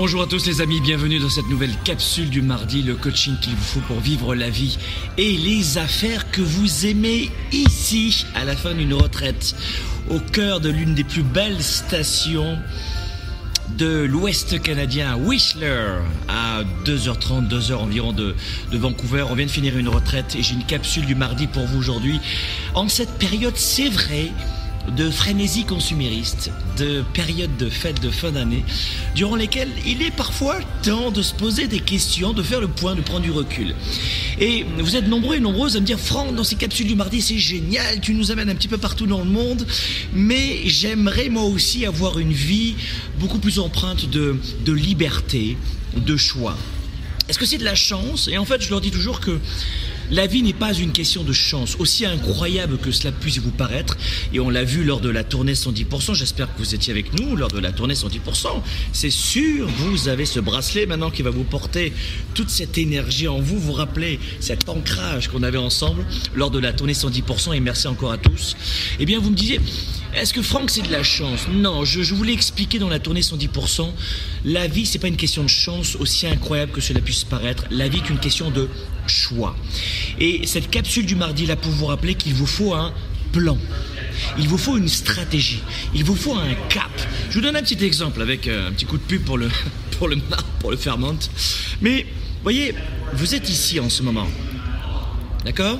Bonjour à tous les amis, bienvenue dans cette nouvelle capsule du mardi, le coaching qu'il vous faut pour vivre la vie et les affaires que vous aimez ici, à la fin d'une retraite, au cœur de l'une des plus belles stations de l'Ouest canadien, Whistler, à 2h30, 2h environ de, de, Vancouver. On vient de finir une retraite et j'ai une capsule du mardi pour vous aujourd'hui. En cette période, c'est vrai, de frénésie consumériste, de périodes de fêtes de fin d'année, durant lesquelles il est parfois temps de se poser des questions, de faire le point, de prendre du recul. Et vous êtes nombreux et nombreuses à me dire, Franck, dans ces capsules du mardi, c'est génial, tu nous amènes un petit peu partout dans le monde, mais j'aimerais moi aussi avoir une vie beaucoup plus empreinte de, de liberté, de choix. Est-ce que c'est de la chance? Et en fait, je leur dis toujours que la vie n'est pas une question de chance, aussi incroyable que cela puisse vous paraître. Et on l'a vu lors de la tournée 110%. J'espère que vous étiez avec nous lors de la tournée 110%. C'est sûr, vous avez ce bracelet maintenant qui va vous porter toute cette énergie en vous. Vous rappelez cet ancrage qu'on avait ensemble lors de la tournée 110%. Et merci encore à tous. Eh bien, vous me disiez, est-ce que Franck c'est de la chance? Non, je, je voulais expliquer dans la tournée 110%. La vie, c'est pas une question de chance, aussi incroyable que cela puisse paraître. La vie est une question de choix. Et cette capsule du mardi là pour vous rappeler qu'il vous faut un plan. Il vous faut une stratégie. Il vous faut un cap. Je vous donne un petit exemple avec euh, un petit coup de pub pour le, pour le, pour le Fairmont. Mais, voyez, vous êtes ici en ce moment. D'accord?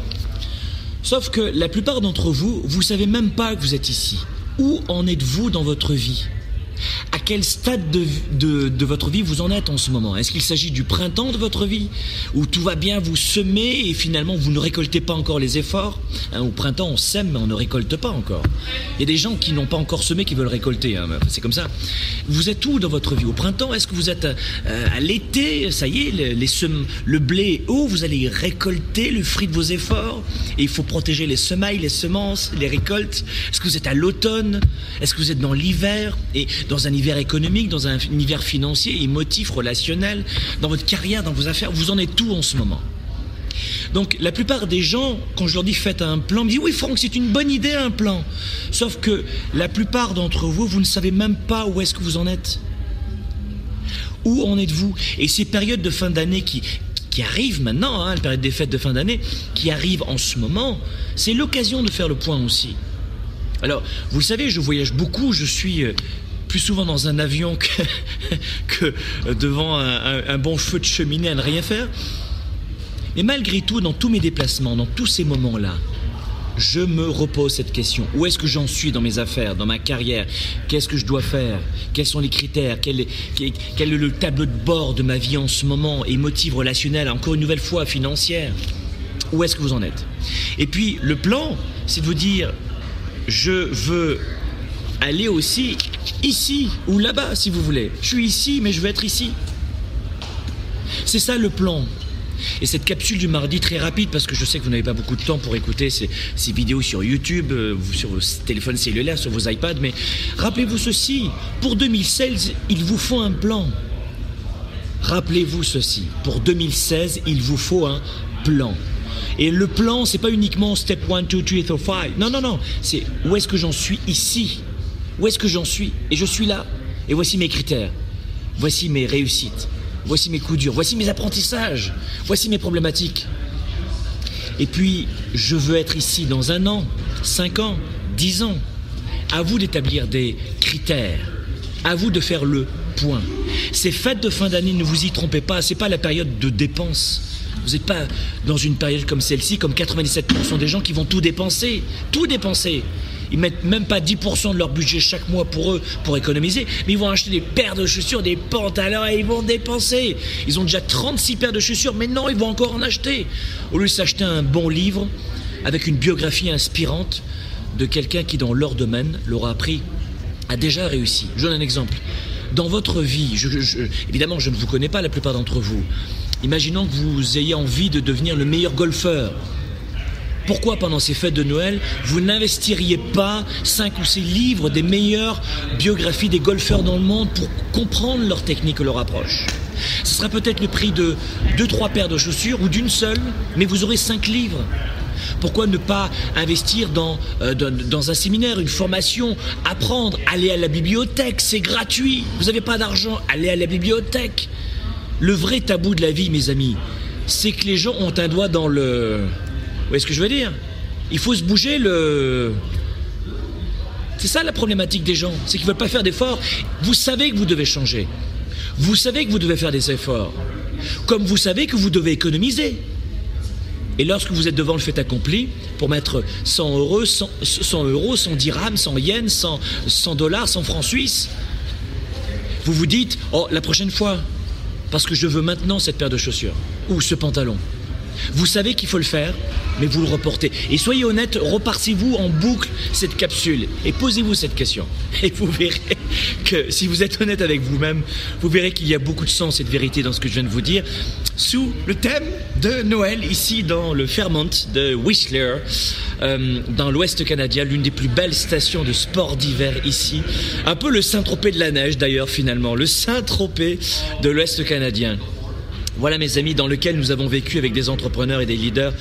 Sauf que la plupart d'entre vous, vous savez même pas que vous êtes ici. Où en êtes-vous dans votre vie? À quel stade de, votre vie vous en êtes en ce moment? Est-ce qu'il s'agit du printemps de votre vie Où tout va bien, vous semez et finalement vous ne récoltez pas encore les efforts? Hein, Au printemps on sème mais on ne récolte pas encore. Il y a des gens qui n'ont pas encore semé qui veulent récolter, hein, c'est comme ça. Vous êtes où dans votre vie? Au printemps Est-ce que vous êtes euh, à l'été? Ça y est, le blé est haut, vous allez récolter le fruit de vos efforts et il faut protéger les semailles, les semences, les récoltes. Est-ce que vous êtes à l'automne? Est-ce que vous êtes dans l'hiver? Dans un hiver économique, dans un univers financier, émotif, relationnel, dans votre carrière, dans vos affaires, vous en êtes tout en ce moment? Donc la plupart des gens, quand je leur dis faites un plan, me disent oui Franck, c'est une bonne idée un plan. Sauf que la plupart d'entre vous, vous ne savez même pas où est-ce que vous en êtes. Où en êtes-vous? Et ces périodes de fin d'année qui, qui arrivent maintenant, hein, la période des fêtes de fin d'année, qui arrivent en ce moment, c'est l'occasion de faire le point aussi. Alors, vous le savez, je voyage beaucoup, je suis plus souvent dans un avion que, devant un, bon feu de cheminée à ne rien faire. Mais malgré tout, dans tous mes déplacements, dans tous ces moments-là, je me repose cette question. Où est-ce que j'en suis dans mes affaires, dans ma carrière? Qu'est-ce que je dois faire? Quels sont les critères? Quel est, quel est le tableau de bord de ma vie en ce moment Émotive, relationnelle, encore une nouvelle fois financière? Où est-ce que vous en êtes? Et puis, le plan, c'est de vous dire, je veux aller aussi ici ou là-bas si vous voulez. Je suis ici mais je veux être ici. C'est ça le plan. Et cette capsule du mardi très rapide, parce que je sais que vous n'avez pas beaucoup de temps pour écouter ces, ces vidéos sur YouTube, euh, sur vos téléphones cellulaires, sur vos iPads, mais rappelez-vous ceci, pour 2016, il vous faut un plan. Rappelez-vous ceci, pour 2016, il vous faut un plan. Et le plan, c'est pas uniquement step 1, 2, 3, 4, 5. Non, non, non. C'est où est-ce que j'en suis ici? Où est-ce que j'en suis? Et je suis là. Et voici mes critères. Voici mes réussites. Voici mes coups durs. Voici mes apprentissages. Voici mes problématiques. Et puis, je veux être ici dans un an, cinq ans, dix ans. À vous d'établir des critères. À vous de faire le point. Ces fêtes de fin d'année, ne vous y trompez pas, c'est pas la période de dépenses. Vous n'êtes pas dans une période comme celle-ci, comme 97% des gens qui vont tout dépenser. Tout dépenser. Ils mettent même pas 10% de leur budget chaque mois pour eux, pour économiser, mais ils vont acheter des paires de chaussures, des pantalons et ils vont dépenser. Ils ont déjà 36 paires de chaussures, mais non, ils vont encore en acheter. Au lieu de s'acheter un bon livre avec une biographie inspirante de quelqu'un qui, dans leur domaine, l'aura appris, a déjà réussi. Je donne un exemple. Dans votre vie, évidemment, je ne vous connais pas la plupart d'entre vous. Imaginons que vous ayez envie de devenir le meilleur golfeur. Pourquoi pendant ces fêtes de Noël, vous n'investiriez pas 5 ou 6 livres des meilleures biographies des golfeurs dans le monde pour comprendre leur technique et leur approche? Ce sera peut-être le prix de 2-3 paires de chaussures ou d'une seule, mais vous aurez 5 livres. Pourquoi ne pas investir dans, euh, dans un séminaire, une formation, apprendre, aller à la bibliothèque, c'est gratuit. Vous n'avez pas d'argent, allez à la bibliothèque. Le vrai tabou de la vie, mes amis, c'est que les gens ont un doigt dans le... Vous voyez ce que je veux dire? Il faut se bouger le... C'est ça la problématique des gens, c'est qu'ils ne veulent pas faire d'efforts. Vous savez que vous devez changer. Vous savez que vous devez faire des efforts. Comme vous savez que vous devez économiser. Et lorsque vous êtes devant le fait accompli, pour mettre 100 euros, 100, 100 euros, 100 dirhams, 100 yens, 100, 100 dollars, 100 francs suisses, vous vous dites, oh, la prochaine fois, parce que je veux maintenant cette paire de chaussures ou ce pantalon. Vous savez qu'il faut le faire, mais vous le reportez. Et soyez honnête, repartez-vous en boucle cette capsule et posez-vous cette question. Et vous verrez que si vous êtes honnête avec vous-même, vous verrez qu'il y a beaucoup de sens et de vérité dans ce que je viens de vous dire, sous le thème de Noël, ici dans le Fairmont de Whistler, euh, dans l'Ouest canadien, l'une des plus belles stations de sport d'hiver ici. Un peu le Saint-Tropez de la neige d'ailleurs finalement, le Saint-Tropez de l'Ouest canadien. Voilà mes amis, dans lequel nous avons vécu avec des entrepreneurs et des leaders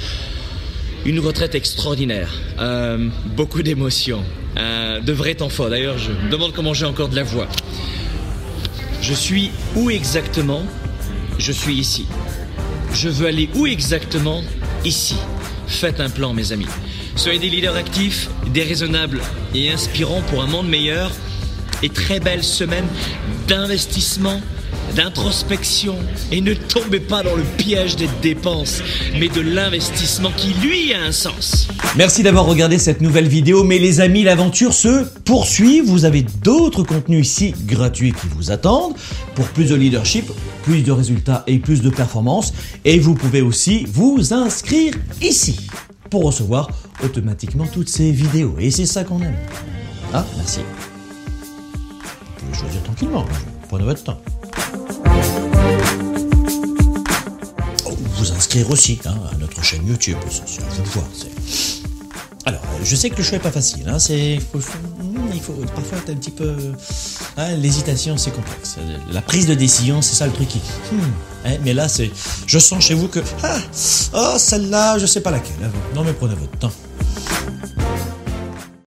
une retraite extraordinaire, euh, beaucoup d'émotions, euh, de vrais temps forts. D'ailleurs, je demande comment j'ai encore de la voix. Je suis où exactement? Je suis ici. Je veux aller où exactement? Ici. Faites un plan, mes amis. Soyez des leaders actifs, déraisonnables et inspirants pour un monde meilleur. Et très belle semaine d'investissement d'introspection et ne tombez pas dans le piège des dépenses, mais de l'investissement qui lui a un sens. Merci d'avoir regardé cette nouvelle vidéo, mais les amis, l'aventure se poursuit. Vous avez d'autres contenus ici gratuits qui vous attendent pour plus de leadership, plus de résultats et plus de performances. Et vous pouvez aussi vous inscrire ici pour recevoir automatiquement toutes ces vidéos. Et c'est ça qu'on aime. Ah, merci. Vous pouvez choisir tranquillement, prenez votre temps. Vous inscrire aussi hein, à notre chaîne YouTube, c'est vous de. Alors, je sais que le choix est pas facile. Hein, c'est, il faut, il faut parfois être un petit peu. Hein, l'hésitation, c'est complexe. La prise de décision, c'est ça le truc qui. Hmm, mais là, c'est. Je sens chez vous que. Ah, oh, celle-là, je sais pas laquelle. Non, mais prenez votre temps.